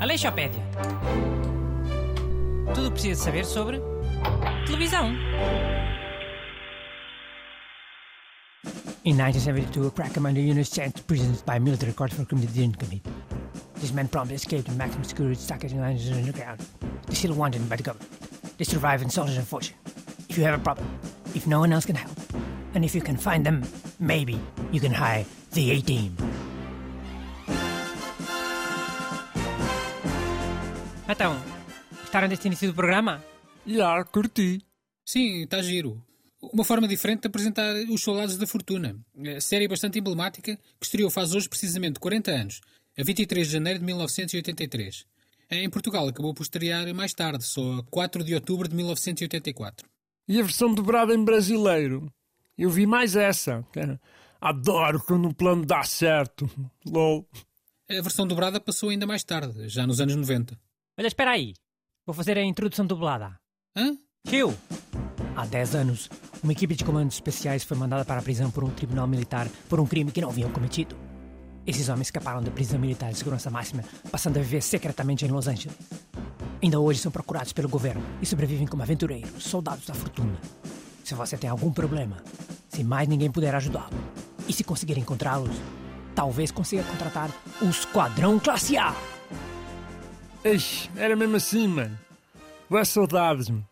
Aleixopédia. Tudo o que precisa saber sobre televisão. In 1972, a crack commander Yunus sent to prison by military court for didn't commit. This man promptly escaped in maximum security, stuck in the underground. They still wanted by the government. They survive in soldiers and fortune. If you have a problem, if no one else can help, and if you can find them, maybe you can hire the A-Team. Então, gostaram deste início do programa? Já, curti. Sim, está giro. Uma forma diferente de apresentar Os Soldados da Fortuna. É série bastante emblemática que estreou faz hoje precisamente 40 anos, a 23 de janeiro de 1983. Em Portugal acabou por estrear mais tarde, só a 4 de outubro de 1984. E a versão dobrada em brasileiro? Eu vi mais essa. Adoro quando o plano dá certo. LOL. A versão dobrada passou ainda mais tarde, já nos anos 90. Olha, espera aí. Vou fazer a introdução dublada. Hã? Tio! Há 10 anos, uma equipe de comandos especiais foi mandada para a prisão por um tribunal militar por um crime que não haviam cometido. Esses homens escaparam da prisão militar de segurança máxima, passando a viver secretamente em Los Angeles. Ainda hoje são procurados pelo governo e sobrevivem como aventureiros, soldados da fortuna. Se você tem algum problema, se mais ninguém puder ajudá-lo, e se conseguir encontrá-los, talvez consiga contratar o Esquadrão Classe A. Eixe, era mesmo assim, mano. Boas saudades, me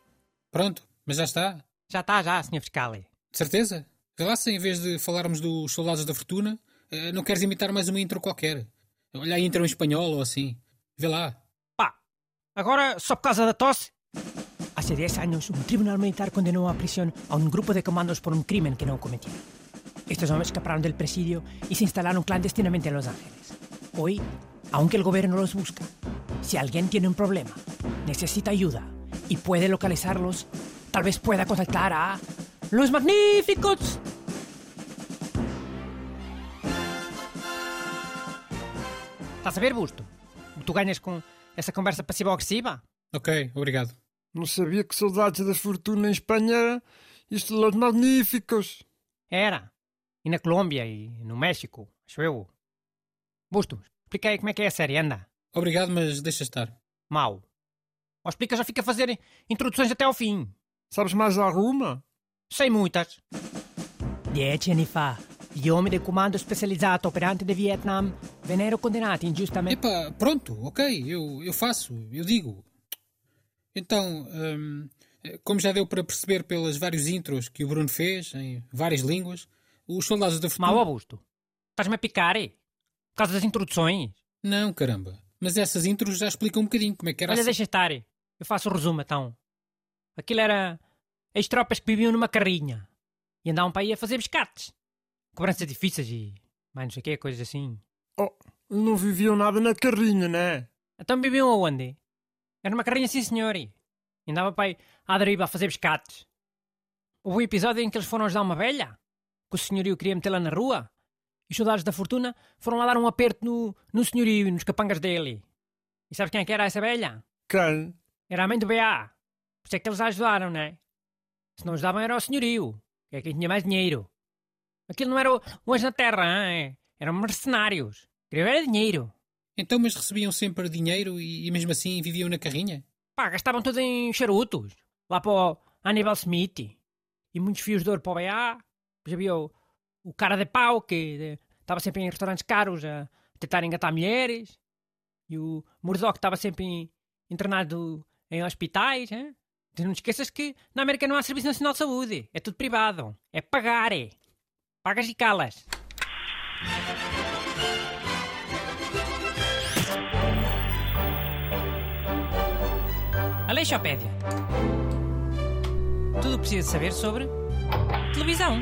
Pronto, mas já está. Já está, já, Sr. Fiscal. De certeza? Vê lá se em vez de falarmos dos Soldados da Fortuna, eh, não queres imitar mais uma intro qualquer. Olha a intro em espanhol ou assim. Vê lá. Pá, agora só por causa da tosse? Hace 10 años, un tribunal militar condenó a prisión a un grupo de comandos por un crimen que no cometieron. Estos hombres escaparon del presidio y se instalaron clandestinamente en Los Ángeles. Hoy, aunque el gobierno los busca, si alguien tiene un problema, necesita ayuda y puede localizarlos, tal vez pueda contactar a los magníficos. Estás a ver, Busto? O tu ganhas com essa conversa passiva-agressiva? Ok, obrigado. Não sabia que saudades da fortuna em Espanha isto Los Magníficos. Era. E na Colômbia e no México, acho eu. Busto, explica aí como é que é a série, anda. Obrigado, mas deixa estar. Mau. Ou explica já fica a fazer introduções até ao fim. Sabes mais alguma? Sei muitas. Dieci anni fa, gli uomini del comando specializzato operante de Vietnam vennero condannati ingiustamente. Epá, pronto, ok, eu, eu faço, eu digo. Então, hum, como já deu para perceber pelas vários intros que o Bruno fez, em várias línguas, os soldados da fortuna... Mau, Augusto. Estás-me a picar, é? Por causa das introduções. Não, caramba. Mas essas intros já explicam um bocadinho como é que era Olha, a... deixa estar. Eu faço o resumo, então. Aquilo era as tropas que viviam numa carrinha e andavam para aí a fazer biscates. Cobranças difíceis e mais não sei o quê, coisas assim. Oh, não viviam nada na carrinha, né? Então viviam aonde? Era uma carrinha, sim, senhor. E andava para aí à deriva a fazer biscates. Houve um episódio em que eles foram ajudar uma velha, que o senhorio queria metê-la na rua, e os soldados da fortuna foram lá dar um aperto no, no senhorio e nos capangas dele. E sabes quem é que era essa velha? Quem? Era a mãe do BA. Por isso é que eles a ajudaram, né? Se não ajudavam era o senhorio, que é quem tinha mais dinheiro. Aquilo não era o, o anjo na terra, hein? eram mercenários. Queriam era dinheiro. Então, mas recebiam sempre dinheiro e, e mesmo assim viviam na carrinha? Pá, gastavam tudo em charutos. Lá para o Hannibal Smith. E muitos fios de ouro para o BA. Depois havia o, o cara de pau que estava sempre em restaurantes caros a tentar engatar mulheres. E o Murdoch estava sempre em, internado em hospitais. Hein? Não te esqueças que na América não há Serviço Nacional de Saúde. É tudo privado. É pagar, é. Pagas e calas. Aleixopédia. Tudo o que precisa saber sobre televisão.